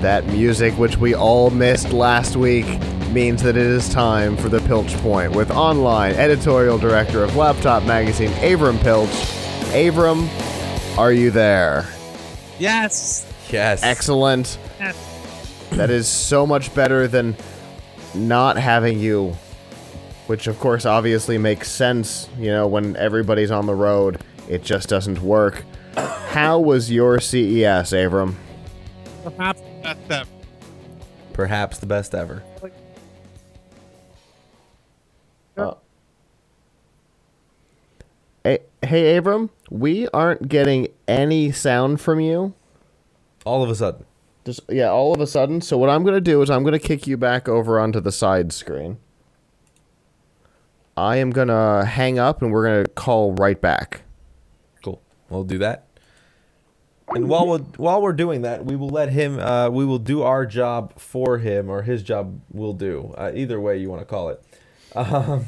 That music, which we all missed last week, means that it is time for the Piltch Point with online editorial director of Laptop Magazine, Avram Piltch. Avram, are you there? Yes. Yes. Excellent. That is so much better than not having you, which of course obviously makes sense. You know, when everybody's on the road, it just doesn't work. How was your CES, Avram? Perhaps that's that. Perhaps the best ever. Uh, hey, hey, Avram, we aren't getting any sound from you. All of a sudden. Just yeah, all of a sudden. So what I'm gonna do is I'm gonna kick you back over onto the side screen. I am gonna hang up and we're gonna call right back. Cool. We'll do that. And while we're while we're doing that, we will let him. Uh, we will do our job for him, or his job will do. Uh, either way you want to call it. Um,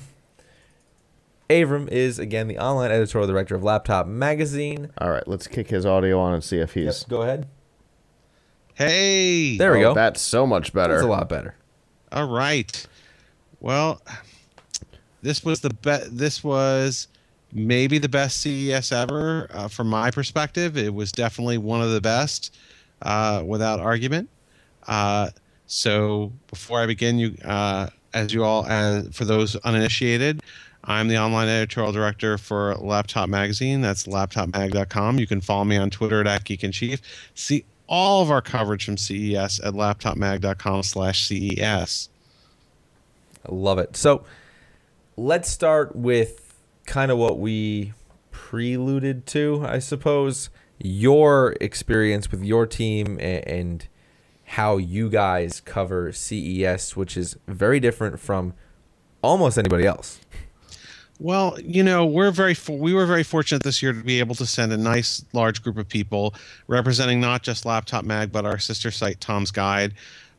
Avram is again the online editorial director of Laptop Magazine. All right, let's kick his audio on and see if Yep, he's. go ahead. Hey. There we Oh, go. That's so much better. That's a lot better. All right. Well, this was the be- This was maybe the best CES ever uh, from my perspective. It was definitely one of the best, uh, without argument. Uh, so before I begin, you, uh, as you all, as for those uninitiated, I'm the online editorial director for Laptop Magazine. That's laptopmag.com. You can follow me on Twitter at Geek Chief. See all of our coverage from CES at laptopmag.com/ces. I love it. So let's start with kind of what we preluded to, I suppose. Your experience with your team and, and how you guys cover CES, which is very different from almost anybody else. Well, you know, we're very we were very fortunate this year to be able to send a nice large group of people representing not just Laptop Mag but our sister site Tom's Guide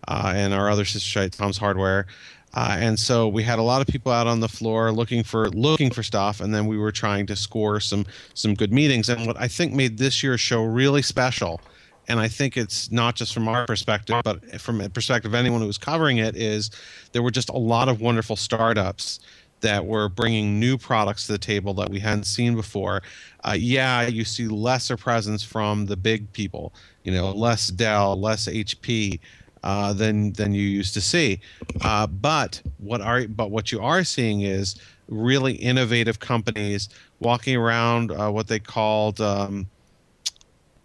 uh, and our other sister site Tom's Hardware. Uh, and so we had a lot of people out on the floor looking for looking for stuff, and then we were trying to score some some good meetings. And what I think made this year's show really special, and I think it's not just from our perspective, but from the perspective of anyone who was covering it, is there were just a lot of wonderful startups that were bringing new products to the table that we hadn't seen before. Uh, yeah, you see lesser presence from the big people, you know, less Dell, less HP uh, than than you used to see. Uh, but what are but what you are seeing is really innovative companies walking around uh, what they called. Um,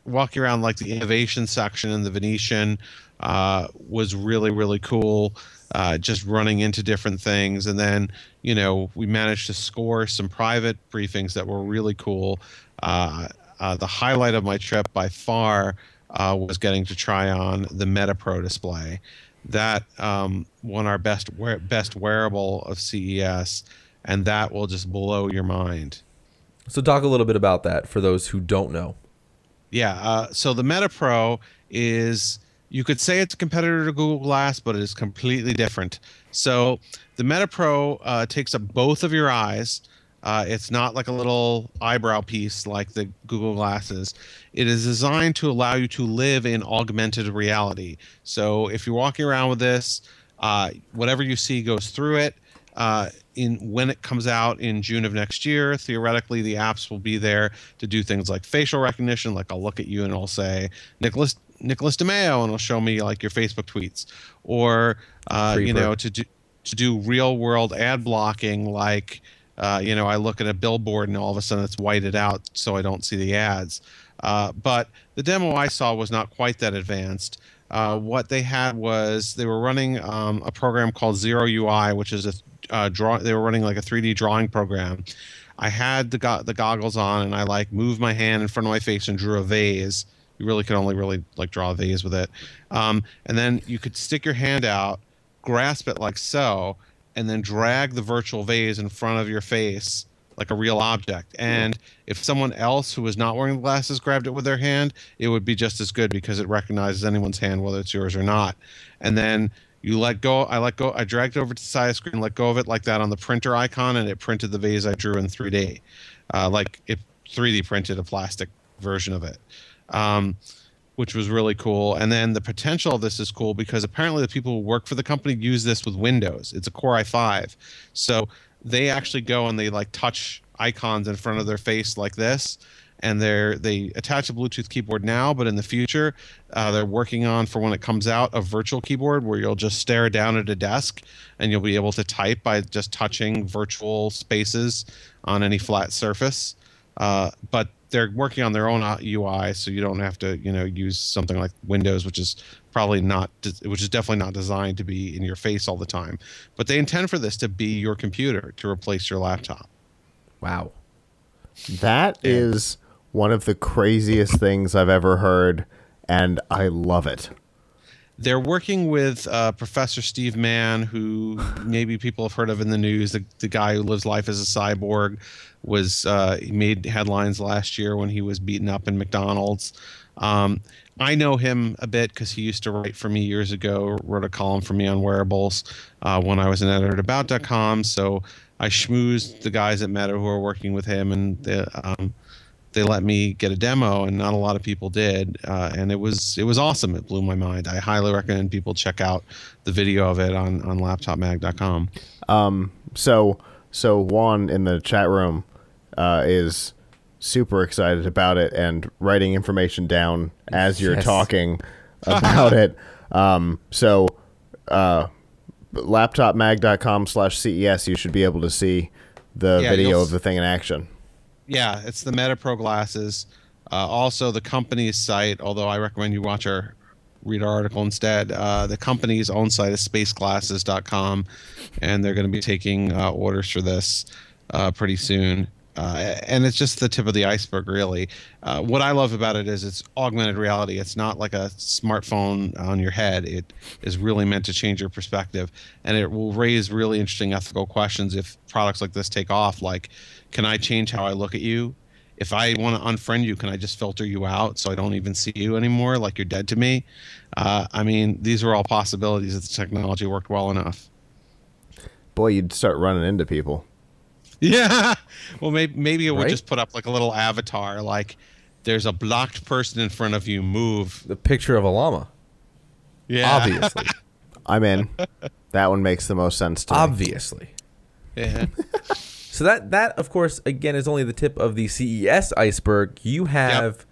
walking around like the innovation section in the Venetian uh, was really really cool. Uh, just running into different things, and then you know we managed to score some private briefings that were really cool. Uh, the highlight of my trip by far uh, was getting to try on the Meta Pro display. That um, won our best wear- best wearable of CES, and that will just blow your mind. So talk a little bit about that for those who don't know. Yeah. Uh, so the Meta Pro is, you could say it's a competitor to Google Glass, but it is completely different. So the Meta Pro uh, takes up both of your eyes. Uh, it's not like a little eyebrow piece like the Google Glasses. It is designed to allow you to live in augmented reality. So if you're walking around with this, uh, whatever you see goes through it. Uh, in when it comes out in June of next year, theoretically the apps will be there to do things like facial recognition. Like I'll look at you and I'll say Nicholas Nicholas DiMeo, and it'll show me like your Facebook tweets, or uh, you know to do to do real world ad blocking. Like uh, you know I look at a billboard and all of a sudden it's whited out so I don't see the ads. Uh, but the demo I saw was not quite that advanced. Uh, what they had was they were running um, a program called Zero UI, which is a uh, draw. They were running like a 3D drawing program. I had the go- the goggles on, and I like moved my hand in front of my face and drew a vase. You really could only really like draw a vase with it. Um, and then you could stick your hand out, grasp it like so, and then drag the virtual vase in front of your face like a real object. And if someone else who was not wearing glasses grabbed it with their hand, it would be just as good because it recognizes anyone's hand, whether it's yours or not. And then you let go. I let go. I dragged over to the side of the screen, let go of it like that on the printer icon, and it printed the vase I drew in 3D, uh, like it 3D printed a plastic version of it. Um, which was really cool. And then the potential of this is cool because apparently the people who work for the company use this with Windows. It's a Core i5, so they actually go and they like touch icons in front of their face like this and they're they attach a bluetooth keyboard now but in the future uh, they're working on for when it comes out a virtual keyboard where you'll just stare down at a desk and you'll be able to type by just touching virtual spaces on any flat surface uh, but they're working on their own uh, ui so you don't have to you know use something like windows which is probably not which is definitely not designed to be in your face all the time but they intend for this to be your computer to replace your laptop Wow. That is one of the craziest things I've ever heard, and I love it. They're working with uh, Professor Steve Mann, who maybe people have heard of in the news. The, the guy who lives life as a cyborg was uh, he made headlines last year when he was beaten up in McDonald's. Um, I know him a bit because he used to write for me years ago. Wrote a column for me on wearables uh, when I was an editor at About.com. So I schmoozed the guys at Meta who are working with him, and they, um, they let me get a demo, and not a lot of people did, uh, and it was it was awesome. It blew my mind. I highly recommend people check out the video of it on on laptopmag.com. Um, so so Juan in the chat room uh, is super excited about it and writing information down as you're Yes. talking about it. Um, so uh, laptopmag.com slash CES, you should be able to see the Yeah, video of the thing in action. Yeah, it's the Meta Pro glasses. Uh, also, the company's site, although I recommend you watch our read our article instead. Uh, the company's own site is spaceglasses.com, and they're going to be taking uh, orders for this uh, pretty soon. Uh, and it's just the tip of the iceberg, really. Uh, what I love about it is it's augmented reality. It's not like a smartphone on your head. It is really meant to change your perspective, and it will raise really interesting ethical questions if products like this take off. Like, can I change how I look at you? If I want to unfriend you, can I just filter you out so I don't even see you anymore, like you're dead to me? Uh, I mean, these are all possibilities if the technology worked well enough. Boy, you'd start running into people. Yeah. Well, maybe maybe it would Right? just put up like a little avatar, like there's a blocked person in front of you. Move. The picture of a llama. Yeah. Obviously. I'm in. that one makes the most sense to me. Obviously. Yeah. So that that of course again is only the tip of the CES iceberg. You have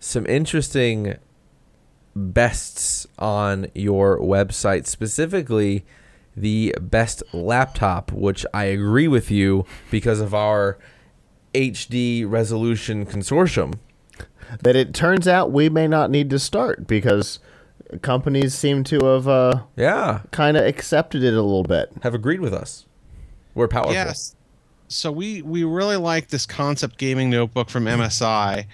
some interesting bests on your website, specifically the best laptop, which I agree with you because of our HD resolution consortium. That it turns out we may not need to start because companies seem to have uh, Yeah, kind of accepted it a little bit. have agreed with us. We're powerful. Yes. So we we really like this concept gaming notebook from MSI,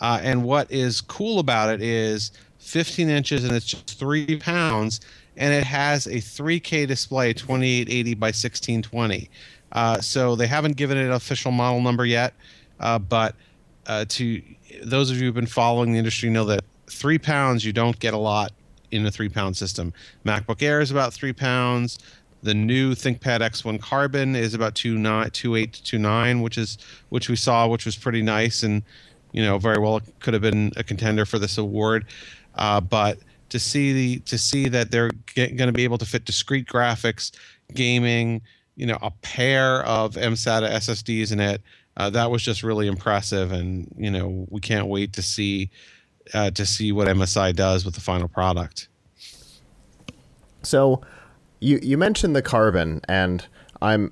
uh, and what is cool about it is 15 inches and it's just three pounds, and it has a 3K display, 2880 by 1620. Uh, so they haven't given it an official model number yet, uh, but uh, to those of you who've been following the industry know that three pounds you don't get a lot in a three pound system. MacBook Air is about three pounds. The new ThinkPad X1 Carbon is about two nine, two eight to two nine, which is which we saw, which was pretty nice, and you know very well could have been a contender for this award. Uh, but to see the to see that they're going to be able to fit discrete graphics, gaming, you know, a pair of MSATA SSDs in it, uh, that was just really impressive, and you know we can't wait to see uh, to see what MSI does with the final product. So, you you mentioned the carbon, and I'm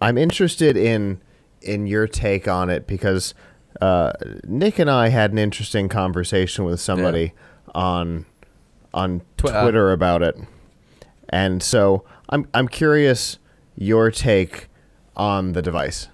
I'm interested in in your take on it because uh, Nick and I had an interesting conversation with somebody on on Twi- uh, Twitter about it, and so I'm I'm curious your take on the device.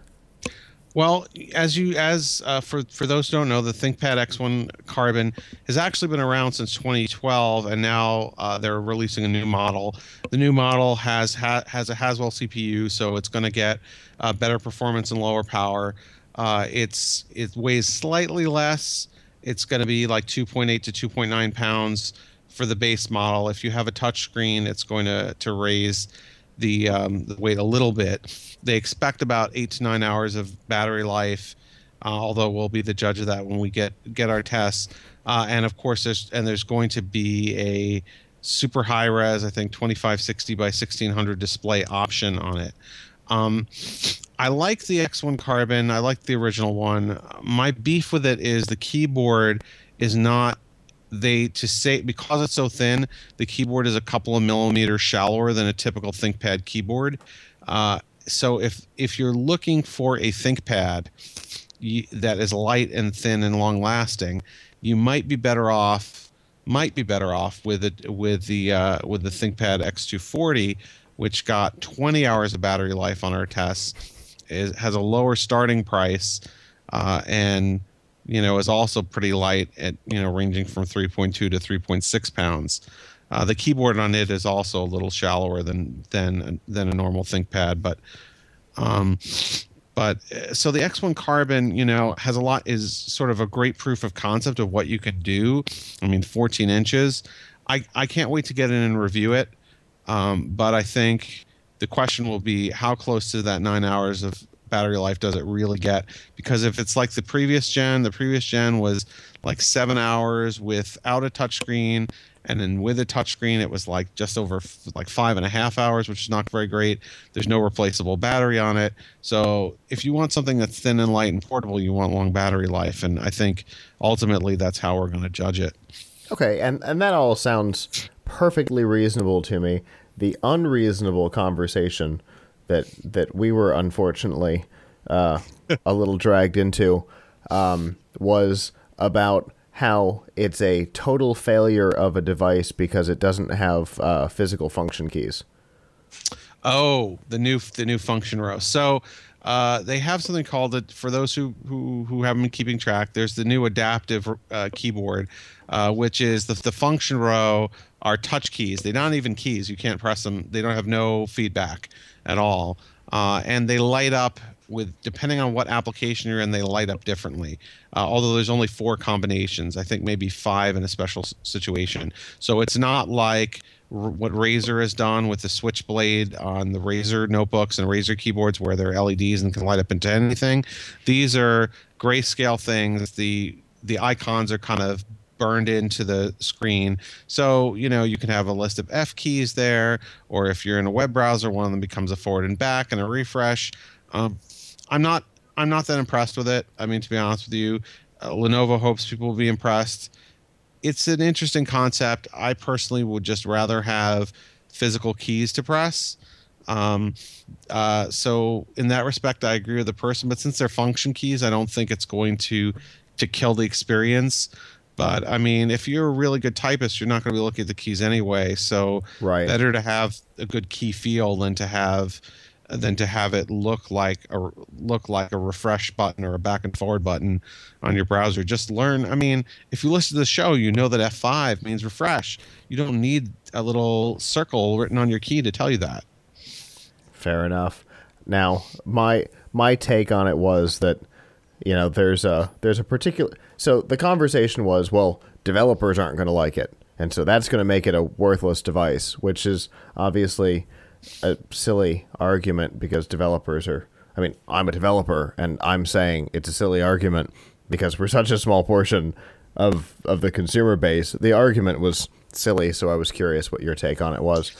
Well, as you as uh, for for those who don't know, the ThinkPad X1 Carbon has actually been around since 2012, and now uh, they're releasing a new model. The new model has ha- has a Haswell CPU, so it's going to get uh, better performance and lower power. Uh, it's it weighs slightly less. It's going to be like 2.8 to 2.9 pounds for the base model. If you have a touchscreen, it's going to to raise the, um, the weight a little bit. They expect about eight to nine hours of battery life, uh, although we'll be the judge of that when we get get our tests. uh, and of course there's and there's going to be a super high res, I think 2560 by 1600 display option on it. Um, I like the X1 Carbon. I like the original one. My beef with it is the keyboard is not they to say because it's so thin, the keyboard is a couple of millimeters shallower than a typical ThinkPad keyboard. Uh, so if if you're looking for a ThinkPad you, that is light and thin and long lasting, you might be better off might be better off with it with the uh, with the ThinkPad X240, which got 20 hours of battery life on our tests, is, has a lower starting price, uh, and you know is also pretty light at you know ranging from 3.2 to 3.6 pounds. Uh, the keyboard on it is also a little shallower than than than a normal ThinkPad, but um, but uh, so the X1 Carbon, you know, has a lot is sort of a great proof of concept of what you can do. I mean, 14 inches. I I can't wait to get in and review it. Um, but I think the question will be how close to that nine hours of battery life does it really get? Because if it's like the previous gen, the previous gen was like seven hours without a touchscreen and then with a touchscreen it was like just over f- like five and a half hours which is not very great there's no replaceable battery on it so if you want something that's thin and light and portable you want long battery life and i think ultimately that's how we're going to judge it Okay, and, and that all sounds perfectly reasonable to me. The unreasonable conversation that that we were unfortunately uh, a little dragged into um, was about how it's a total failure of a device because it doesn't have uh, physical function keys. Oh, the new the new function row. So uh, they have something called it for those who, who who haven't been keeping track. There's the new adaptive uh, keyboard, uh, which is the the function row are touch keys. They're not even keys. You can't press them. They don't have no feedback at all, uh, and they light up with depending on what application you're in. They light up differently. Uh, although there's only four combinations, I think maybe five in a special situation. So it's not like what Razer has done with the Switchblade on the Razer notebooks and Razer keyboards, where they're LEDs and can light up into anything. These are grayscale things. The the icons are kind of burned into the screen. So, you know, you can have a list of F keys there, or if you're in a web browser, one of them becomes a forward and back and a refresh. Um, I'm not I'm not that impressed with it. I mean, to be honest with you, uh, Lenovo hopes people will be impressed. It's an interesting concept. I personally would just rather have physical keys to press. Um, uh, so in that respect, I agree with the person. But since they're function keys, I don't think it's going to to kill the experience. But I mean, if you're a really good typist, you're not going to be looking at the keys anyway. So Right. better to have a good key feel than to have than to have it look like a look like a refresh button or a back and forward button on your browser. Just learn. I mean, if you listen to the show, you know that F5 means refresh. You don't need a little circle written on your key to tell you that. Fair enough. Now, my my take on it was that you know there's a there's a particular so the conversation was well developers aren't going to like it. And so that's going to make it a worthless device which is obviously a silly argument because developers are I mean I'm a developer and I'm saying it's a silly argument because we're such a small portion of of the consumer base the argument was silly so I was curious what your take on it was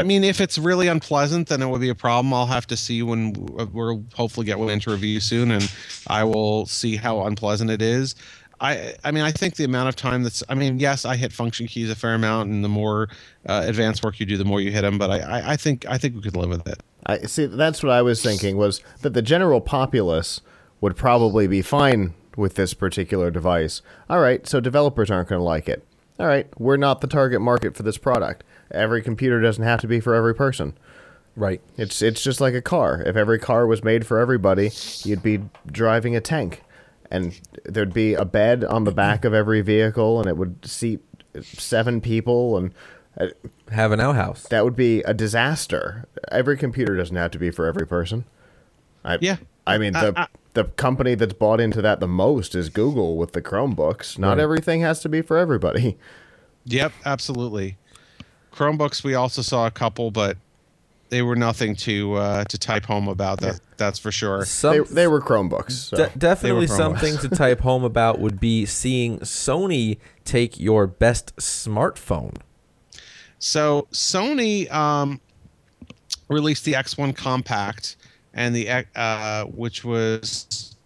I mean, if it's really unpleasant, then it would be a problem. I'll have to see when we'll hopefully get one into review soon, and I will see how unpleasant it is. I, I mean, I think the amount of time that's, I mean, yes, I hit function keys a fair amount, and the more uh, advanced work you do, the more you hit them. But I, I, I think, I think we could live with it. I see. That's what I was thinking was that the general populace would probably be fine with this particular device. All right, so developers aren't going to like it. All right, we're not the target market for this product. Every computer doesn't have to be for every person. Right. It's it's just like a car. If every car was made for everybody, you'd be driving a tank, and there'd be a bed on the back of every vehicle, and it would seat seven people, and uh, Have an outhouse. that would be a disaster. Every computer doesn't have to be for every person. I, Yeah. I mean, the I- I- the company that's bought into that the most is Google with the Chromebooks. Not Right. everything has to be for everybody. Yep, absolutely. Chromebooks, we also saw a couple, but they were nothing to uh, to type home about. That that's for sure. Some, They, they were Chromebooks. So. de- definitely were promos. something to type home about would be seeing Sony take your best smartphone. So Sony um, released the X1 Compact and the uh, which was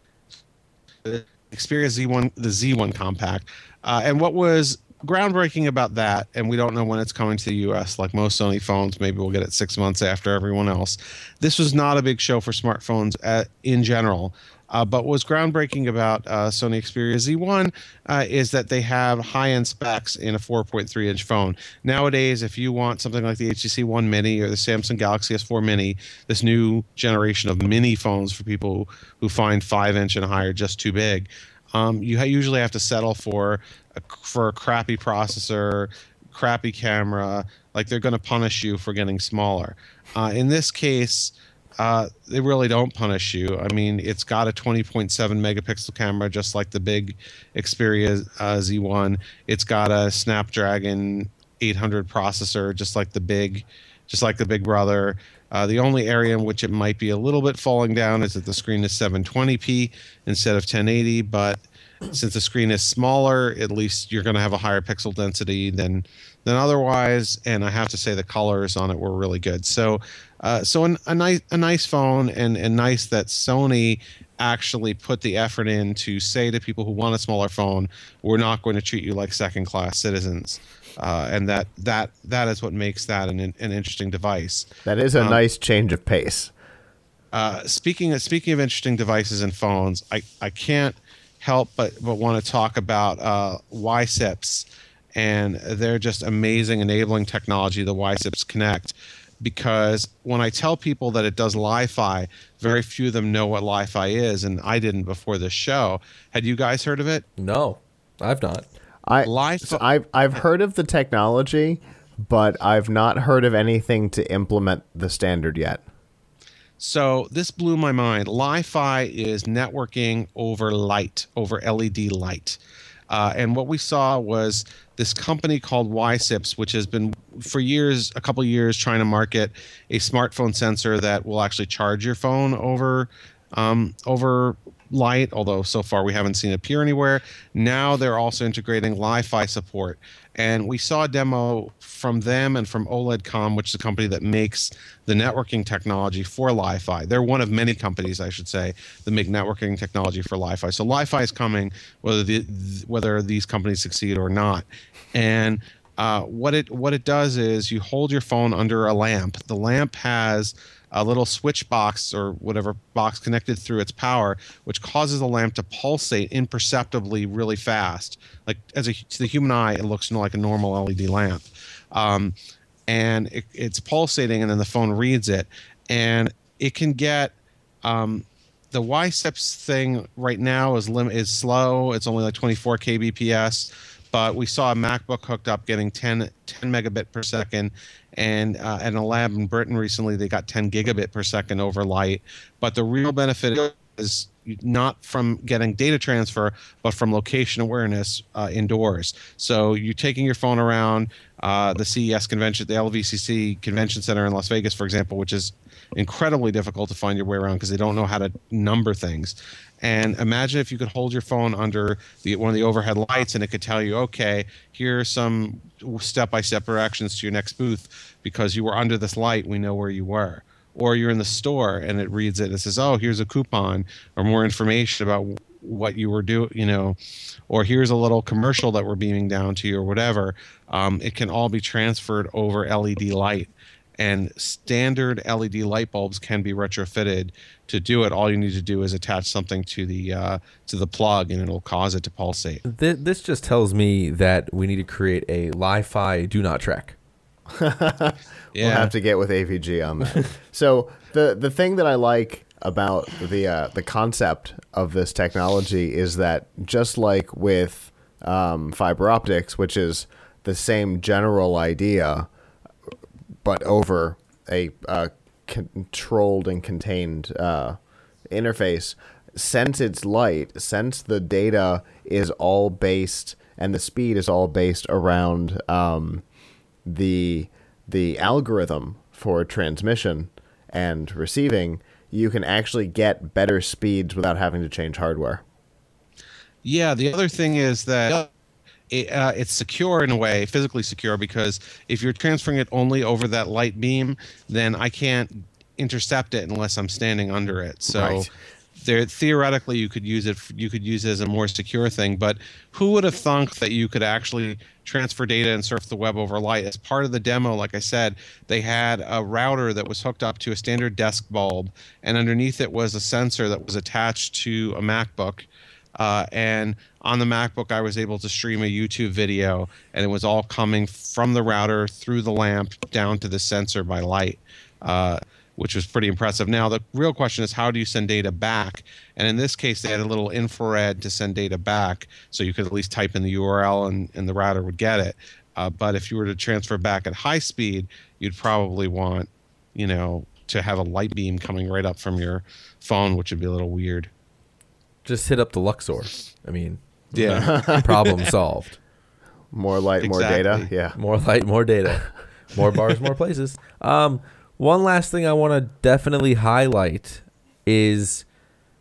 the Xperia Z1, the Z1 Compact, uh, and what was groundbreaking about that, and we don't know when it's coming to the U.S. Like most Sony phones, maybe we'll get it six months after everyone else. This was not a big show for smartphones uh in general. Uh, but what's groundbreaking about uh, Sony Xperia Z1 uh, is that they have high-end specs in a 4.3-inch phone. Nowadays, if you want something like the HTC One Mini or the Samsung Galaxy S4 Mini, this new generation of mini phones for people who find 5-inch and higher just too big, um, you usually have to settle for a, for a crappy processor, crappy camera. Like they're going to punish you for getting smaller. Uh, in this case, uh, they really don't punish you. I mean, it's got a 20.7 megapixel camera, just like the big Xperia uh, Z1. It's got a Snapdragon 800 processor, just like the big, just like the Big Brother. Uh, the only area in which it might be a little bit falling down is that the screen is 720p instead of 1080. But since the screen is smaller, at least you're going to have a higher pixel density than than otherwise. And I have to say the colors on it were really good. So, uh, so an, a nice a nice phone, and and nice that Sony actually put the effort in to say to people who want a smaller phone, we're not going to treat you like second class citizens. Uh, and that that that is what makes that an an interesting device. that is a nice change of pace. Uh, speaking of, speaking of interesting devices and phones, I, I can't help but but want to talk about uh, Wysips and they're just amazing enabling technology, the Wysips Connect. Because when I tell people that it does Li-Fi, very few of them know what Li-Fi is, and I didn't before this show. Had you guys heard of it? No, I've not. I Li-Fi- I've I've heard of the technology, but I've not heard of anything to implement the standard yet. So this blew my mind. Li-Fi is networking over light, over LED light. Uh, and what we saw was this company called Wysips, which has been for years, a couple years, trying to market a smartphone sensor that will actually charge your phone over um, over light. Although so far we haven't seen it appear anywhere. Now they're also integrating Li-Fi support, and we saw a demo from them and from Oledcomm, which is a company that makes the networking technology for Li-Fi. They're one of many companies, I should say, that make networking technology for Li-Fi. So Li-Fi is coming, whether the, whether these companies succeed or not. And uh, what it what it does is you hold your phone under a lamp. The lamp has a little switch box or whatever box connected through its power, which causes the lamp to pulsate imperceptibly really fast. Like as a, to the human eye, it looks like a normal LED lamp, um, and it, it's pulsating, and then the phone reads it, and it can get. Um, the Wysips thing right now is lim- is slow. It's only like 24 kbps, but we saw a MacBook hooked up getting 10, 10 megabit per second, and uh, at a lab in Britain recently they got 10 gigabit per second over light. But the real benefit is not from getting data transfer, but from location awareness uh, indoors. So you're taking your phone around uh, the CES convention, the LVCC convention center in Las Vegas, for example, which is incredibly difficult to find your way around because they don't know how to number things. And imagine if you could hold your phone under the one of the overhead lights and it could tell you, okay, here are some step-by-step directions to your next booth because you were under this light. We know where you were. Or you're in the store and it reads it and says, oh, here's a coupon or more information about what you were doing, you know, or here's a little commercial that we're beaming down to you or whatever. Um, it can all be transferred over LED light and standard LED light bulbs can be retrofitted to do it. All you need to do is attach something to the uh, to the plug, and it'll cause it to pulsate. Th- this just tells me that we need to create a Li-Fi do not track. Yeah, We'll have to get with AVG on that. so the the thing that I like about the uh, the concept of this technology is that just like with um, fiber optics, which is the same general idea, but over a uh, controlled and contained uh, interface, since it's light, since the data is all based and the speed is all based around um, the the algorithm for transmission and receiving, you can actually get better speeds without having to change hardware. Yeah, the other thing is that it, uh, it's secure in a way, physically secure, because if you're transferring it only over that light beam, then I can't intercept it unless I'm standing under it. So. Right. There, theoretically, you could use it. You could use it as a more secure thing. But who would have thunk that you could actually transfer data and surf the web over light? As part of the demo, like I said, they had a router that was hooked up to a standard desk bulb, and underneath it was a sensor that was attached to a MacBook. Uh, and on the MacBook, I was able to stream a YouTube video, and it was all coming from the router through the lamp down to the sensor by light, uh, which was pretty impressive. Now, the real question is how do you send data back? And in this case, they had a little infrared to send data back, so you could at least type in the URL and, and the router would get it. Uh, but if you were to transfer back at high speed, you'd probably want, you know, to have a light beam coming right up from your phone, which would be a little weird. Just hit up the Luxor. I mean, Yeah. problem solved. More light, more data. Yeah. More light, more data. More bars, more places. Um, one last thing I want to definitely highlight is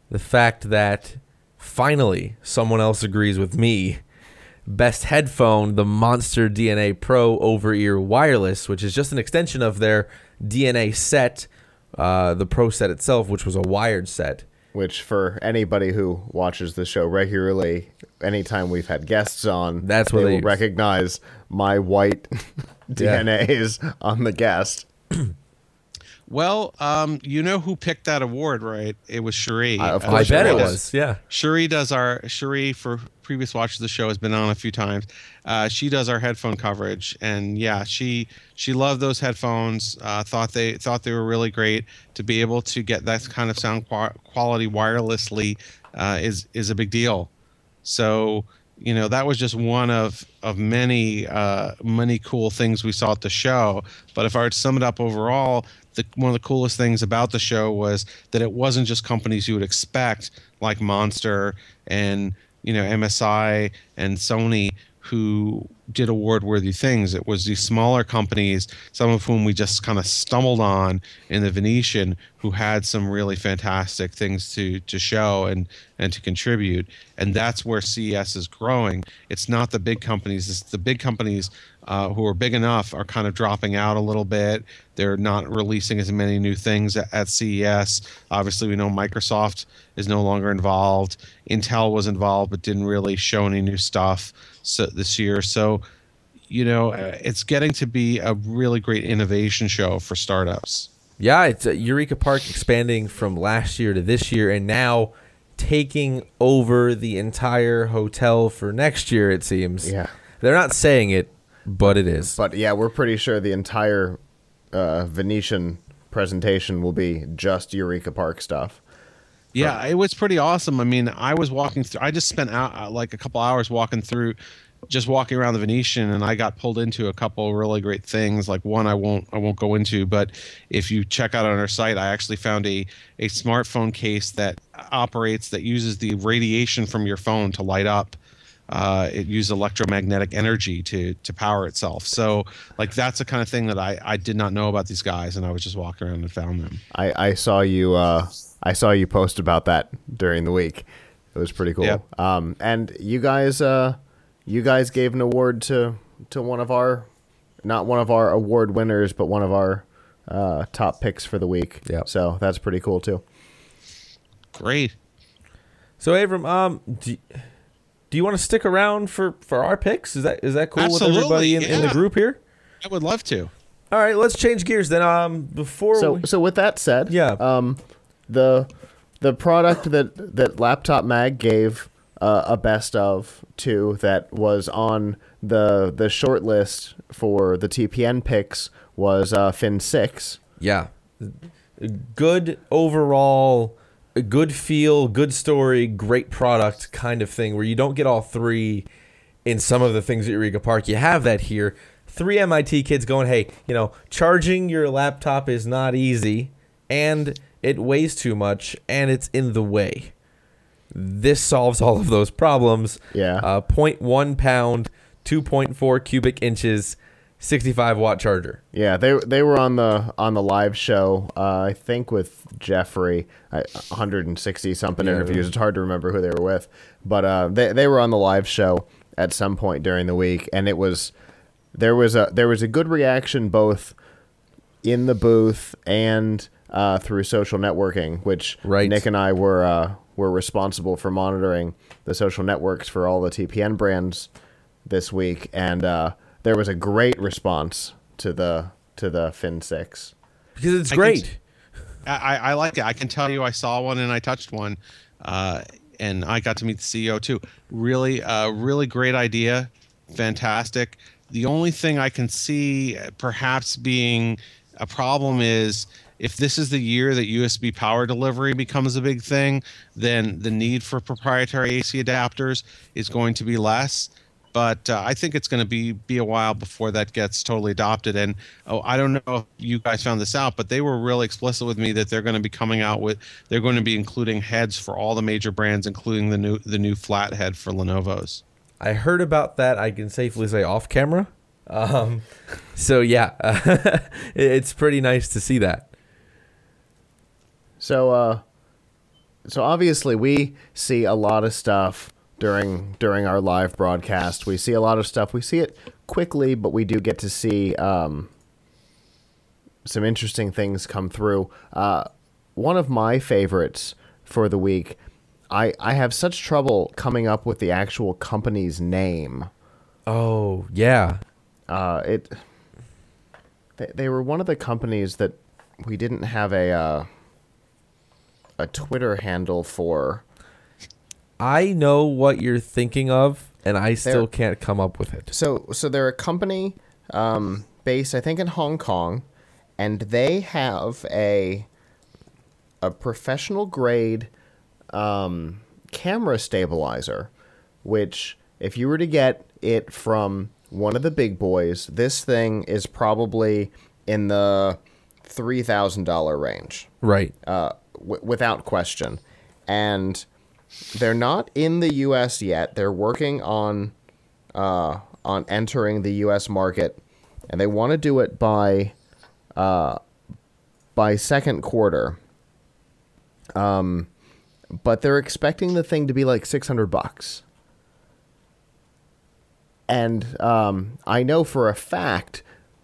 the fact that finally someone else agrees with me. Best headphone, the Monster DNA Pro over ear wireless, which is just an extension of their DNA set, uh, the Pro set itself, which was a wired set. Which, for anybody who watches the show regularly, anytime we've had guests on, That's what they they will use. recognize my white Yeah. DNAs on the guest. Well, um, you know who picked that award, right? It was Cherie. I- of Uh, I bet it it was. was. Yeah. Cherie does our Cherie for previous watches of the show has been on a few times. Uh, she does our headphone coverage, and yeah, she she loved those headphones. Uh, thought they thought they were really great to be able to get that kind of sound qua- quality wirelessly uh, is is a big deal. So you know that was just one of of many uh, many cool things we saw at the show. But if I were to sum it up overall, the, one of the coolest things about the show was that it wasn't just companies you would expect like Monster and you know MSI and Sony who did award worthy things. It was these smaller companies, some of whom we just kind of stumbled on in the Venetian, who had some really fantastic things to to show and and to contribute. And that's where CES is growing. It's not the big companies. It's the big companies uh, who are big enough are kind of dropping out a little bit. They're not releasing as many new things at, at CES. Obviously, we know Microsoft is no longer involved. Intel was involved, but didn't really show any new stuff so, this year. So, you know, uh, it's getting to be a really great innovation show for startups. Yeah, it's uh, Eureka Park expanding from last year to this year, and now taking over the entire hotel for next year. It seems. Yeah. they're not saying it, but it is. But yeah, we're pretty sure the entire uh, Venetian presentation will be just Eureka Park stuff. Yeah, it was pretty awesome. I mean, I was walking through. I just spent out uh, like a couple hours walking through, just walking around the Venetian, and I got pulled into a couple really great things. Like one, I won't I won't go into, but if you check out on our site, I actually found a a smartphone case that operates that uses the radiation from your phone to light up. Uh, it uses electromagnetic energy to to power itself. So like that's the kind of thing that I I did not know about these guys, and I was just walking around and found them. I, I saw you uh, I saw you post about that during the week. It was pretty cool. Yeah. Um, and you guys uh, you guys gave an award to to one of our not one of our award winners, but one of our uh, top picks for the week. Yep. So that's pretty cool too. Great. so, Avram, um, do, do you want to stick around for for our picks? Is that is that cool with everybody in, Absolutely, in the group here? I would love to. All right, let's change gears then. Um, before So we, so with that said, Yeah. um, the the product that that Laptop Mag gave uh, a best of to that was on the the short list for the TPN picks was uh, FINsix. Yeah. Good overall, good feel, good story, great product kind of thing where you don't get all three in some of the things at Eureka Park. You have that here. Three MIT kids going, hey, you know, charging your laptop is not easy and it weighs too much and it's in the way. This solves all of those problems. Yeah. Uh, 0.1 pound, 2.4 cubic inches, 65 watt charger. Yeah, they they were on the on the live show. Uh, I think with Jeffrey, uh, 160 something Yeah. interviews. It's hard to remember who they were with, but uh, they they were on the live show at some point during the week, and it was there was a there was a good reaction both in the booth and uh, through social networking, which Right. Nick and I were uh, were responsible for monitoring the social networks for all the TPN brands this week, and uh, there was a great response to the to the FINsix. Because it's I great. can- I, I like it. I can tell you, I saw one and I touched one, uh, and I got to meet the CEO too. Really, uh, really great idea, fantastic. The only thing I can see uh, perhaps being a problem is if this is the year that USB power delivery becomes a big thing, then the need for proprietary AC adapters is going to be less but uh, I think it's going to be be a while before that gets totally adopted. And oh, I don't know if you guys found this out, but they were really explicit with me that they're going to be coming out with they're going to be including heads for all the major brands, including the new the new flat head for Lenovo's. I heard about that. I can safely say off camera. Um, so yeah, it's pretty nice to see that. So, uh, so obviously we see a lot of stuff during during our live broadcast. We see a lot of stuff. We see it quickly, but we do get to see um, some interesting things come through. Uh, one of my favorites for the week. I, I have such trouble coming up with the actual company's name. Oh yeah, Uh, it they, they were one of the companies that we didn't have a uh, a Twitter handle for. I know what you're thinking of, and I still can't come up with it. So so they're a company um, based, I think, in Hong Kong, and they have a a professional grade um, camera stabilizer, which if you were to get it from one of the big boys, this thing is probably in the three thousand dollar range Right. uh, w- without question. And they're not in the U.S. yet. They're working on uh, on entering the U.S. market, and they want to do it by uh, by second quarter. Um, but they're expecting the thing to be like six hundred bucks. And um, I know for a fact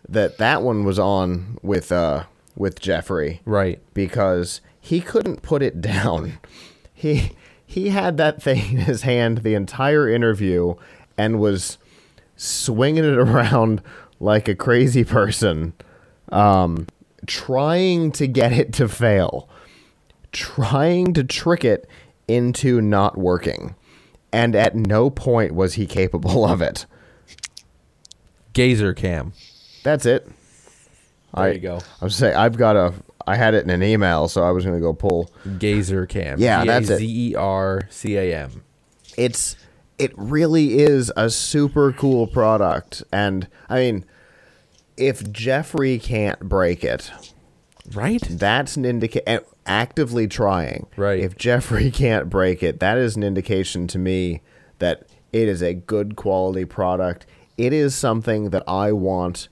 that that one was on with uh, with Jeffrey Right. because he couldn't put it down. He he had that thing in his hand the entire interview and was swinging it around like a crazy person, um, trying to get it to fail, trying to trick it into not working, and at no point was he capable of it. Gazer cam. That's it. There I, you go. I'm saying I've got a. I had it in an email, so I was going to go pull. Gazer cam. Yeah, that's it. Z e r c a m. it's it really is a super cool product and i mean if jeffrey can't break it Right. that's an indication actively trying Right. if jeffrey can't break it that is an indication to me that it is a good quality product it is something that i want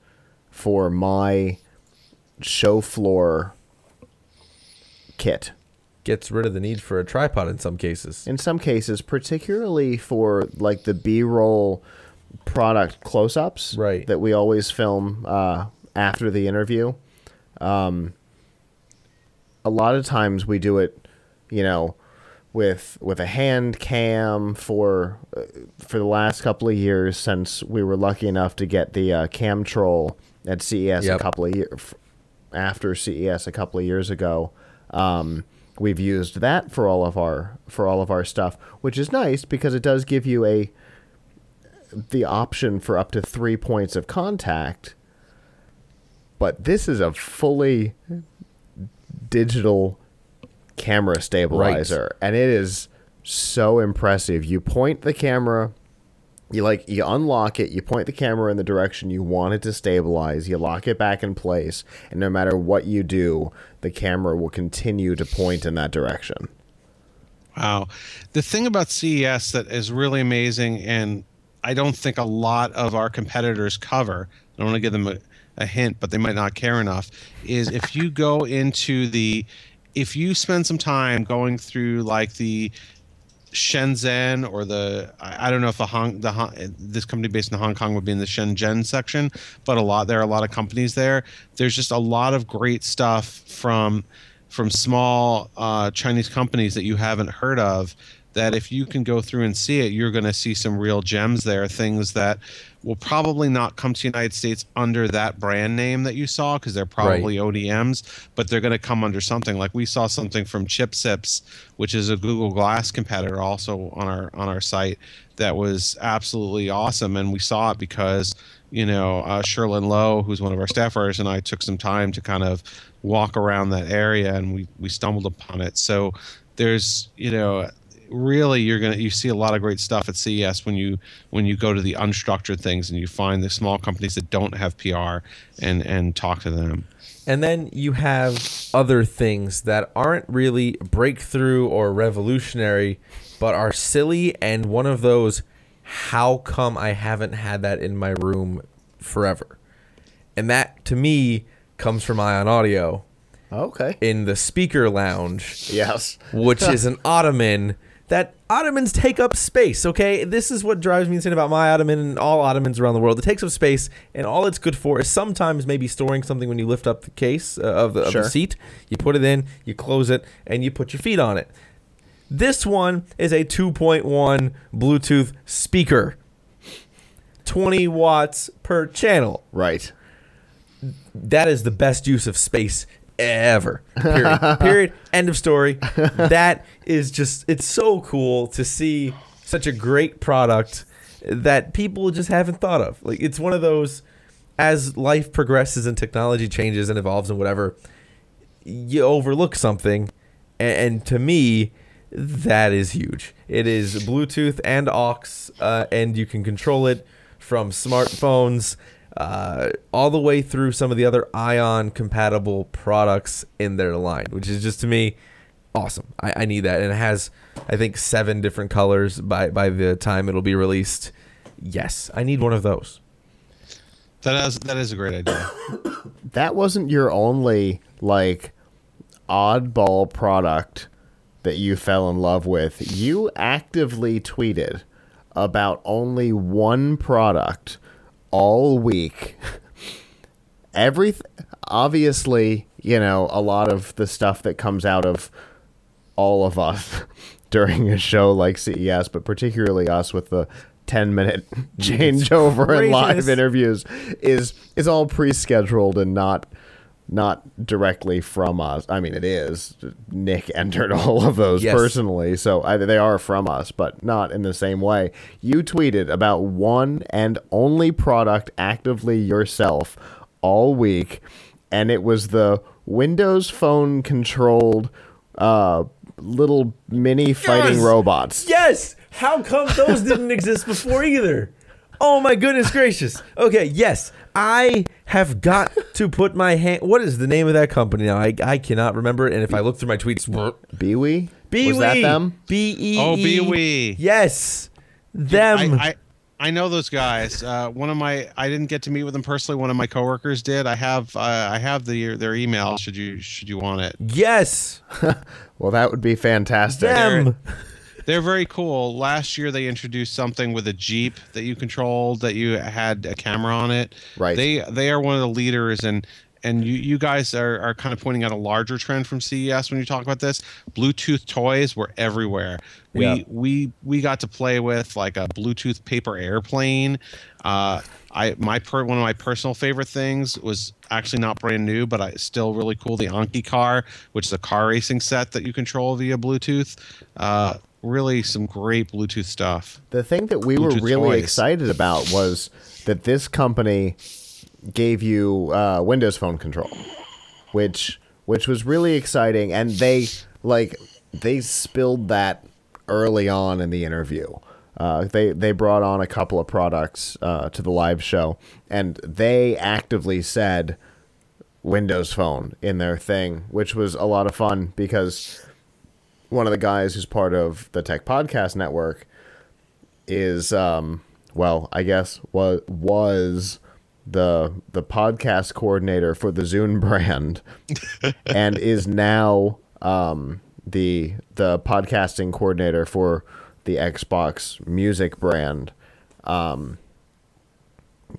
for my show floor kit Gets rid of the need for a tripod in some cases. in some cases, particularly for like the B-roll product close-ups Right. that we always film uh, after the interview. Um, a lot of times we do it, you know, with with a hand cam for uh, for the last couple of years since we were lucky enough to get the uh, Camtrol at CES Yep. a couple of years after CES a couple of years ago. Um, we've used that for all of our for all of our stuff, which is nice because it does give you a the option for up to three points of contact. But this is a fully digital camera stabilizer, and it is so impressive. You point the camera you like you unlock it you point the camera in the direction you want it to stabilize you lock it back in place and no matter what you do the camera will continue to point in that direction Wow. The thing about CES that is really amazing, and I don't think a lot of our competitors cover, I don't want to give them a, a hint, but they might not care enough. Is if you go into the, if you spend some time going through like the Shenzhen or the I don't know if the Hong the Hong, this company based in Hong Kong would be in the Shenzhen section, but a lot there are a lot of companies there. There's just a lot of great stuff from from small uh, Chinese companies that you haven't heard of. That if you can go through and see it, you're going to see some real gems there. Things that will probably not come to the United States under that brand name that you saw because they're probably ODMs, but they're going to come under something. Like we saw something from ChipSips, which is a Google Glass competitor, also on our on our site, that was absolutely awesome, and we saw it because you know uh, Sherlyn Lowe, who's one of our staffers, and I took some time to kind of walk around that area, and we we stumbled upon it. So there's you know really you're gonna you see a lot of great stuff at CES when you when you go to the unstructured things and you find the small companies that don't have PR and and talk to them. And then you have other things that aren't really breakthrough or revolutionary, but are silly and one of those how come I haven't had that in my room forever? And that to me comes from Ion Audio Okay. in the speaker lounge Yes. which is an ottoman that ottomans take up space okay? This is what drives me insane about my ottoman and all ottomans around the world. It takes up space and all it's good for is sometimes maybe storing something when you lift up the case uh, of, the, of Sure. the seat. You put it in you close it and you put your feet on it. This one is a 2.1 bluetooth speaker. 20 watts per channel. Right. that is the best use of space ever. Period. Period. End of story. That is just it's so cool to see such a great product that people just haven't thought of. Like it's one of those as life progresses and technology changes and evolves and whatever, you overlook something and, and to me that is huge. It is Bluetooth and aux uh, and you can control it from smartphones uh, all the way through some of the other Ion compatible products in their line, which is just to me awesome. I, I need that, and it has I think seven different colors by by the time it'll be released. Yes, I need one of those. That is that is a great idea. That wasn't your only like oddball product that you fell in love with. You actively tweeted about only one product all week. Every obviously, you know, a lot of the stuff that comes out of all of us during a show like CES, but particularly us with the 10 minute changeover and live interviews is is all pre-scheduled and not not directly from us. I mean, it is. Nick entered all of those Yes. personally, so I, they are from us, but not in the same way. You tweeted about one and only product actively yourself all week, and it was the Windows Phone controlled uh, little mini fighting robots. Yes. How come those didn't exist before either? Oh my goodness gracious. Okay, yes. I have got to put my hand What is the name of that company now? I, I cannot remember it and if I look through my tweets Bee-Wi? B Was that them? B E Oh, Bee-Wi. Yes. Them. I, I I know those guys. Uh, one of my I didn't get to meet with them personally. One of my coworkers did. I have uh, I have the their email. Should you should you want it? yes. Well, that would be fantastic. Them. They're very cool. Last year they introduced something with a Jeep that you controlled that you had a camera on it. Right. They they are one of the leaders and and you, you guys are, are kind of pointing out a larger trend from CES when you talk about this. Bluetooth toys were everywhere. We Yeah. we we got to play with like a Bluetooth paper airplane. Uh, I my per, one of my personal favorite things was actually not brand new, but I still really cool. The Anki car, which is a car racing set that you control via Bluetooth. Uh, really, some great Bluetooth stuff. The thing that we were really toys. excited about was that this company gave you uh, Windows Phone control, which which was really exciting, and they like they spilled that early on in the interview. Uh, they they brought on a couple of products uh, to the live show, and they actively said Windows Phone in their thing, which was a lot of fun because one of the guys who's part of the Tech Podcast Network is um well, I guess was was the the podcast coordinator for the Zune brand, and is now um, the the podcasting coordinator for the Xbox Music brand. Um,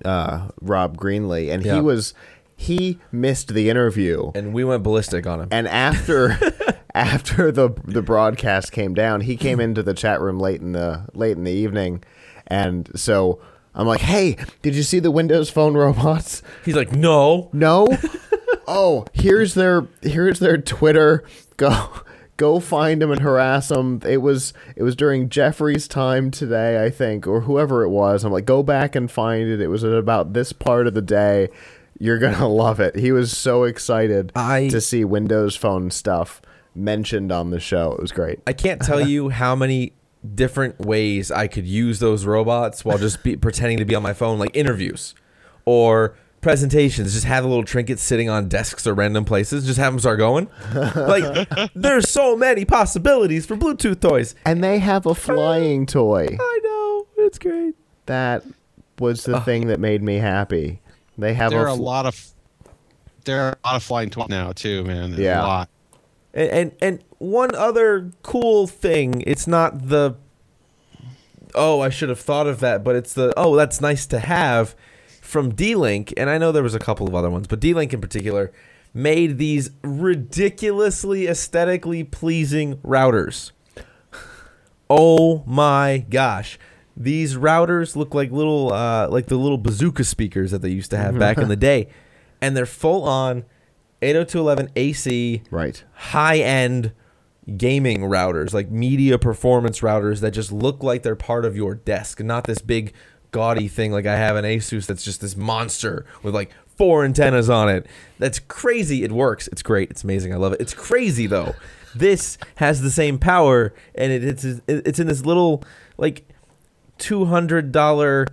uh, Rob Greenlee, and Yeah. he was he missed the interview, And we went ballistic on him. and after after the the broadcast came down, he came into the chat room late in the late in the evening, and so I'm like, "Hey, did you see the Windows Phone robots?" He's like, no. No. oh, here's their here's their Twitter. Go go find them and harass them. It was it was during Jeffrey's time today, I think, or whoever it was. I'm like, go back and find it. It was at about this part of the day. You're gonna love it. He was so excited I- to see Windows Phone stuff mentioned on the show. It was great. I can't tell you how many different ways I could use those robots while just be, pretending to be on my phone, like interviews or presentations. Just have the little trinkets sitting on desks or random places. Just have them start going. Like, there's so many possibilities for Bluetooth toys. And they have a flying toy. I know. It's great. That was the thing that made me happy. They have There are a a lot of there are a lot of flying toys now too, man. Yeah. And, and and one other cool thing, it's not the oh, I should have thought of that, but it's the oh, that's nice to have from D-Link, and I know there was a couple of other ones, but D-Link in particular made these ridiculously aesthetically pleasing routers. Oh my gosh. These routers look like little uh, like the little bazooka speakers that they used to have back in the day. And they're full on 802.11 AC right. high end gaming routers, like media performance routers that just look like they're part of your desk, not this big gaudy thing like I have an Asus that's just this monster with like four antennas on it. That's crazy. It works. It's great. It's amazing. I love it. It's crazy though. This has the same power, and it, it's it's in this little like two hundred dollar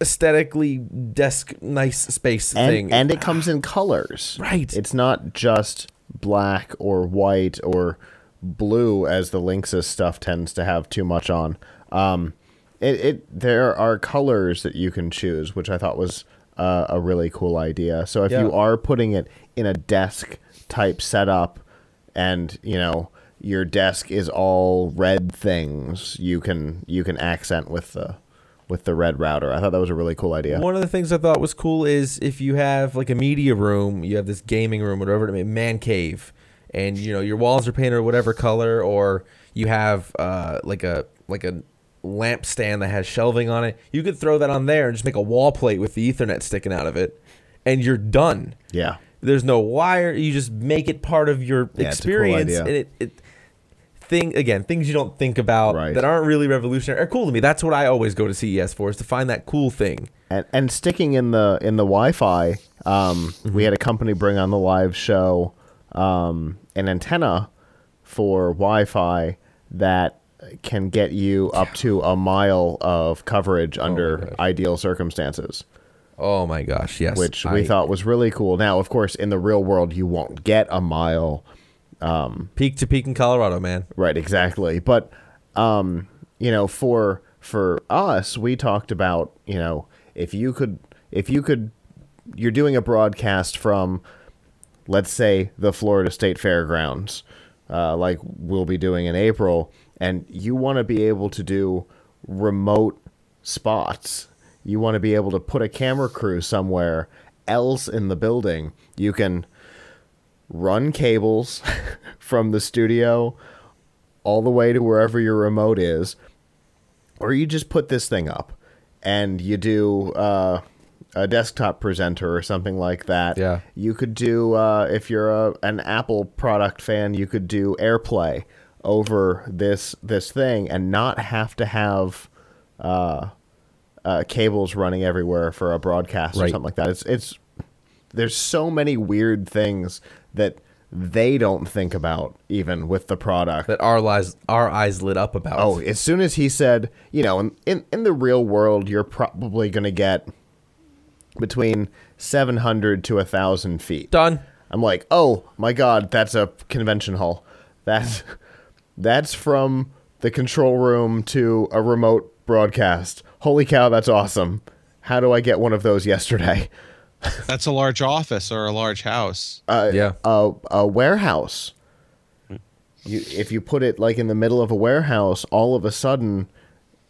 aesthetically desk nice space thing. and, and it comes in colors. Right. It's not just black or white or blue as the Linksys stuff tends to have too much on. Um, it, it there are colors that you can choose, which I thought was uh, a really cool idea. So if Yeah. you are putting it in a desk type setup, and you know your desk is all red things, you can you can accent with the with the red router. I thought that was a really cool idea. One of the things I thought was cool is if you have like a media room, you have this gaming room, whatever it may man cave, and you know your walls are painted whatever color, or you have uh, like a like a lamp stand that has shelving on it. You could throw that on there and just make a wall plate with the Ethernet sticking out of it, and you're done. Yeah. There's no wire. You just make it part of your Yeah, it's a cool experience, idea. and it, it thing again things you don't think about Right. that aren't really revolutionary are cool to me. That's what I always go to CES for is to find that cool thing. and and sticking in the in the Wi-Fi, um, we had a company bring on the live show um, an antenna for Wi-Fi that can get you up to a mile of coverage under gosh. ideal circumstances, Oh my gosh, yes. which we I- thought was really cool. Now, of course, in the real world, you won't get a mile. Peak to peak in Colorado, man. Right, exactly. But um, you know, for for us, we talked about, you know, if you could if you could you're doing a broadcast from let's say the Florida State Fairgrounds, uh, like we'll be doing in April, and you want to be able to do remote spots. You want to be able to put a camera crew somewhere else in the building. You can run cables from the studio all the way to wherever your remote is, or you just put this thing up and you do uh, a desktop presenter or something like that. Yeah. You could do, uh, if you're a, an Apple product fan, you could do AirPlay over this this thing and not have to have uh, uh, cables running everywhere for a broadcast or something like that. It's it's there's so many weird things that they don't think about even with the product. That our eyes our eyes lit up about. Oh, as soon as he said, you know, in in, in the real world, you're probably going to get between 700 to 1,000 feet. done. I'm like, oh my god, that's a convention hall. That's that's from the control room to a remote broadcast. Holy cow, that's awesome. how do I get one of those yesterday? That's a large office or a large house. Uh, Yeah. a, a warehouse. You, if you put it like in the middle of a warehouse, all of a sudden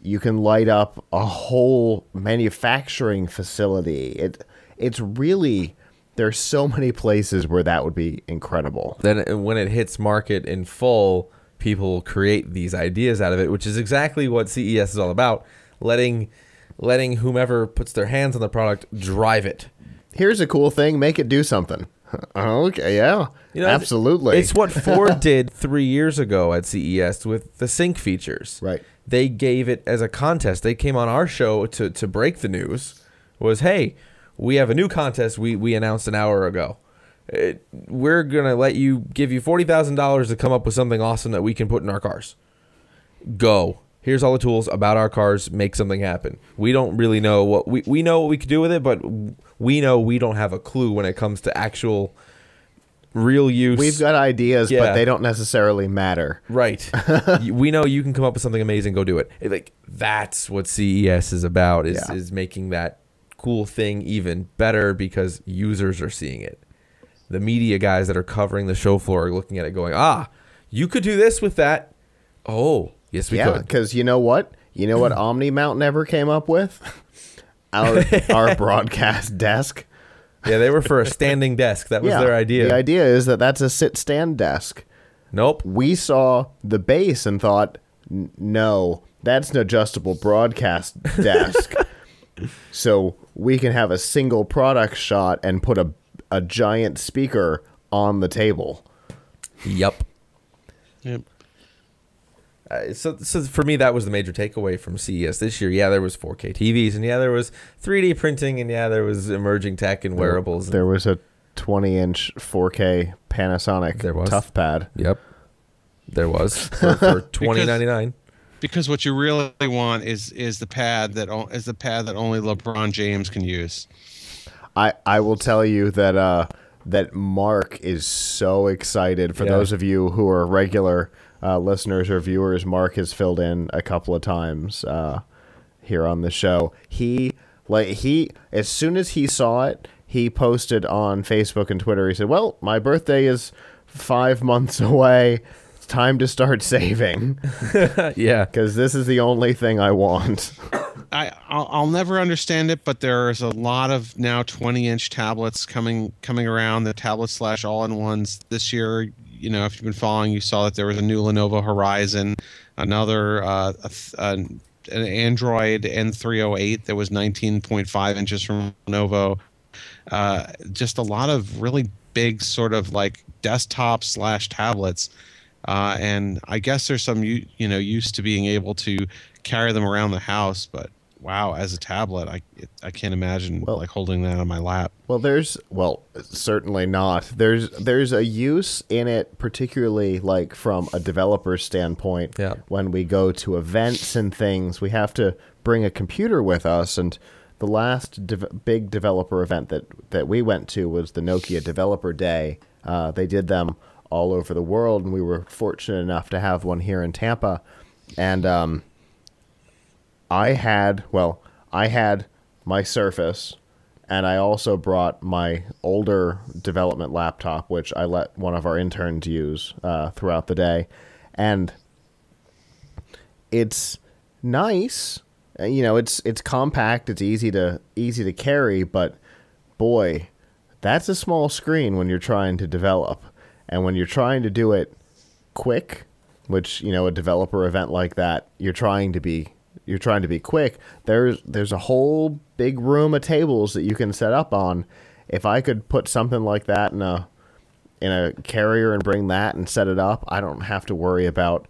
you can light up a whole manufacturing facility. It it's really there's so many places where that would be incredible. then when it hits market in full, people create these ideas out of it, which is exactly what CES is all about. Letting letting whomever puts their hands on the product drive it. Here's a cool thing, make it do something. Okay, yeah. You know, Absolutely. It's what Ford did three years ago at CES with the sync features. Right. They gave it as a contest. They came on our show to, to break the news. Was hey, we have a new contest we, we announced an hour ago. It, we're gonna let you give you forty thousand dollars to come up with something awesome that we can put in our cars. Go. Here's all the tools about our cars. Make something happen. We don't really know what we we know what we could do with it, but we know we don't have a clue when it comes to actual real use. We've got ideas, Yeah. but they don't necessarily matter. Right. We know you can come up with something amazing. Go do it. Like that's what CES is about. Is Yeah. is making that cool thing even better because users are seeing it. The media guys that are covering the show floor are looking at it, going, "Ah, you could do this with that." Oh, yes, we yeah, could. because you know what? You know what Omni Mount never came up with? Our our broadcast desk. Yeah, they were for a standing desk. That was yeah, their idea. The idea is that that's a sit stand desk. nope. We saw the base and thought, no, that's an adjustable broadcast desk. so we can have a single product shot and put a a giant speaker on the table. Yep. Yep. Uh, so, so for me, that was the major takeaway from CES this year. Yeah, there was 4K TVs, and yeah, there was 3D printing, and yeah, there was emerging tech and wearables. There was a 20 inch 4K Panasonic There was. tough pad. Yep, there was for, for 2099. Because what you really want is is the pad that o- is the pad that only LeBron James can use. I, I will tell you that uh, that Mark is so excited. For Yeah. those of you who are regular uh, listeners or viewers, Mark has filled in a couple of times uh, here on the show. He like he as soon as he saw it, he posted on Facebook and Twitter. He said, "Well, my birthday is five months away. It's time to start saving yeah, because this is the only thing I want." I I'll, I'll never understand it, but there's a lot of now 20 inch tablets coming coming around. The tablet slash all in ones this year. You know, if you've been following, you saw that there was a new Lenovo Horizon, another uh, a an an Android N308 that was 19.5 inches from Lenovo. Uh, just a lot of really big sort of like desktop slash tablets. Uh, and I guess there's some you you know used to being able to carry them around the house, but wow, as a tablet, I I can't imagine Well- like holding that on my lap. Well, there's well, certainly not. There's there's a use in it, particularly like from a developer standpoint. Yeah. When we go to events and things, we have to bring a computer with us. And the last dev- big developer event that that we went to was the Nokia Developer Day. Uh, they did them all over the world, and we were fortunate enough to have one here in Tampa. And um, I had, well, I had my Surface, and I also brought my older development laptop, which I let one of our interns use uh, throughout the day. And it's nice. Uh, You know, it's it's compact, it's easy to easy to carry, but boy, that's a small screen when you're trying to develop. And when you're trying to do it quick, which, you know, a developer event like that, you're trying to be you're trying to be quick, there's there's a whole big room of tables that you can set up on. If I could put something like that in a in a carrier and bring that and set it up, I don't have to worry about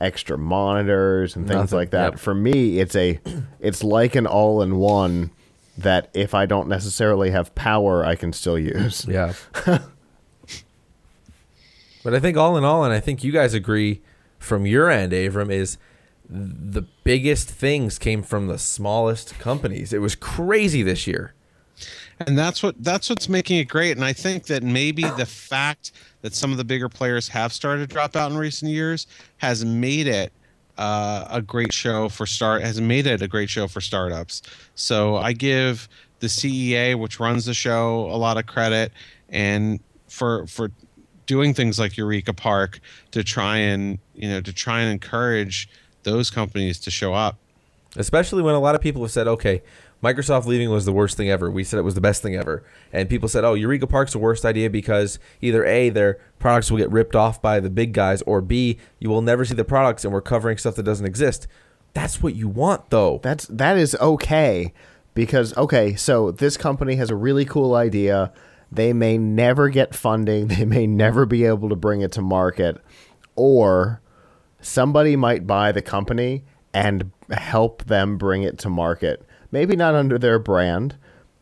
extra monitors and things Nothing, like that. yep. For me, it's a it's like an all-in-one that if I don't necessarily have power, I can still use. yeah. but I think all in all, and I think you guys agree from your end, Avram, is the biggest things came from the smallest companies. It was crazy this year. and that's what that's what's making it great and i think that maybe the fact that some of the bigger players have started to drop out in recent years has made it uh, a great show for start has made it a great show for startups. So I give the CEA, which runs the show, a lot of credit, and for for doing things like Eureka Park to try and you know to try and encourage those companies to show up. Especially when a lot of people have said, okay, Microsoft leaving was the worst thing ever. We said it was the best thing ever. And people said, oh, Eureka Park's the worst idea because either A, their products will get ripped off by the big guys, or B, you will never see the products and we're covering stuff that doesn't exist. That's what you want, though. That's that is okay because okay, so this company has a really cool idea. They may never get funding. They may never be able to bring it to market, or somebody might buy the company and help them bring it to market. Maybe not under their brand,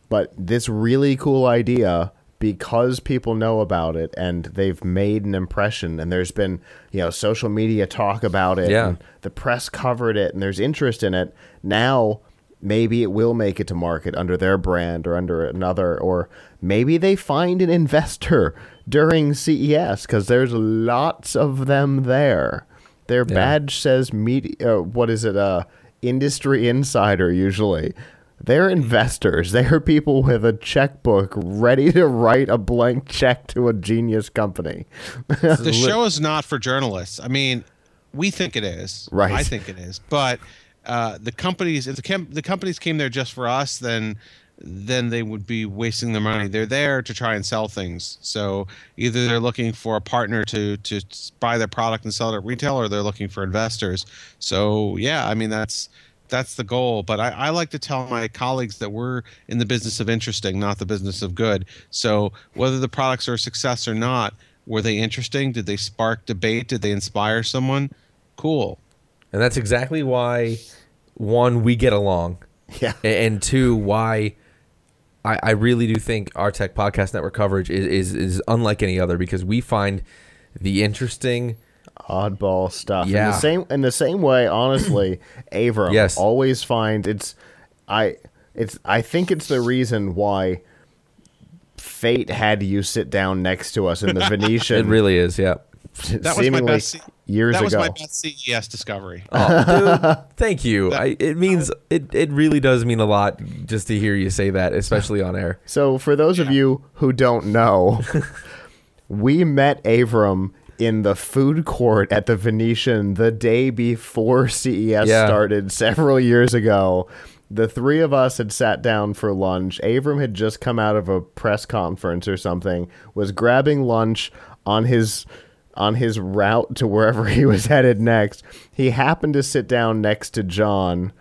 but this really cool idea because people know about it and they've made an impression and there's been you know social media talk about it Yeah. and the press covered it and there's interest in it now maybe it will make it to market under their brand or under another or maybe they find an investor during CES cuz there's lots of them there their Yeah. badge says media uh, what is it uh industry insider usually they're investors. They're people with a checkbook ready to write a blank check to a genius company. the show is not for journalists. I mean, we think it is. Right. I think it is. But uh, the companies, if the, com- the companies came there just for us, then then they would be wasting their money. They're there to try and sell things. So either they're looking for a partner to to buy their product and sell it at retail, or they're looking for investors. So yeah, I mean that's that's the goal. But I, I like to tell my colleagues that we're in the business of interesting, not the business of good. So whether the products are a success or not, were they interesting? Did they spark debate? Did they inspire someone? Cool. And that's exactly why, one, we get along. Yeah. And two, why I, I really do think our Tech Podcast Network coverage is, is, is unlike any other because we find the interesting. Oddball stuff. In Yeah. the same in the same way, honestly, Avram Yes. always find it's I it's I think it's the reason why fate had you sit down next to us in the Venetian It really is, yeah. That was my seemingly best. C- years that was ago. my best CES discovery. Oh, dude, thank you. I, it means it, it really does mean a lot just to hear you say that, especially on air. So, for those of you who don't know, we met Avram in the food court at the Venetian the day before CES Yeah. started several years ago. The three of us had sat down for lunch. Avram had just come out of a press conference or something, was grabbing lunch on his on his route to wherever he was headed next. He happened to sit down next to John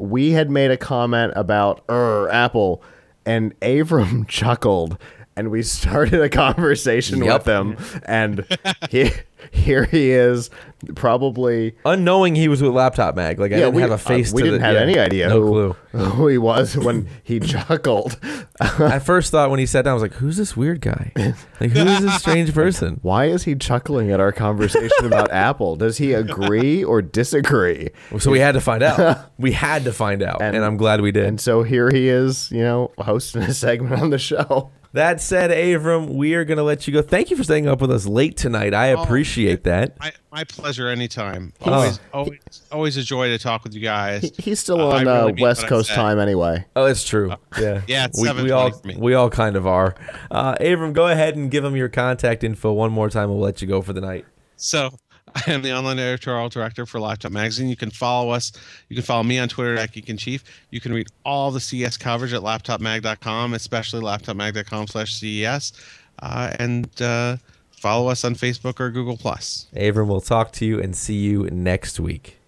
we had made a comment about er Apple, and Avram chuckled, and we started a conversation Yup. with him, and he, here he is, probably. Unknowing he was with Laptop Mag, like I didn't we, have a face. uh, we didn't the- have yeah, any idea No who, clue. who he was when he chuckled. I first thought when he sat down, I was like, "Who's this weird guy? Like, who is this strange person?" Why is he chuckling at our conversation about Apple? Does he agree or disagree? So we had to find out. We had to find out, and, And- I'm glad we did. And so here he is, you know, hosting a segment on the show. That said, Avram, we are going to let you go. Thank you for staying up with us late tonight. I Oh, appreciate that. My, my pleasure anytime. Always, always, always a joy to talk with you guys. He- He's still Uh, on really uh, mean West Coast time anyway. Oh, it's true. Yeah, Yeah, it's we, we all for me. we all kind of are. Uh, Avram, go ahead and give them your contact info one more time. We'll let you go for the night. So I am the online editorial director for Laptop Magazine. You can follow us. You can follow me on Twitter at Geek Chief. You can read all the CES coverage at laptopmag.com, especially laptopmag.com slash CES. Uh, and uh, follow us on Facebook or Google Plus Avram, we'll talk to you and see you next week.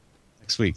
next week.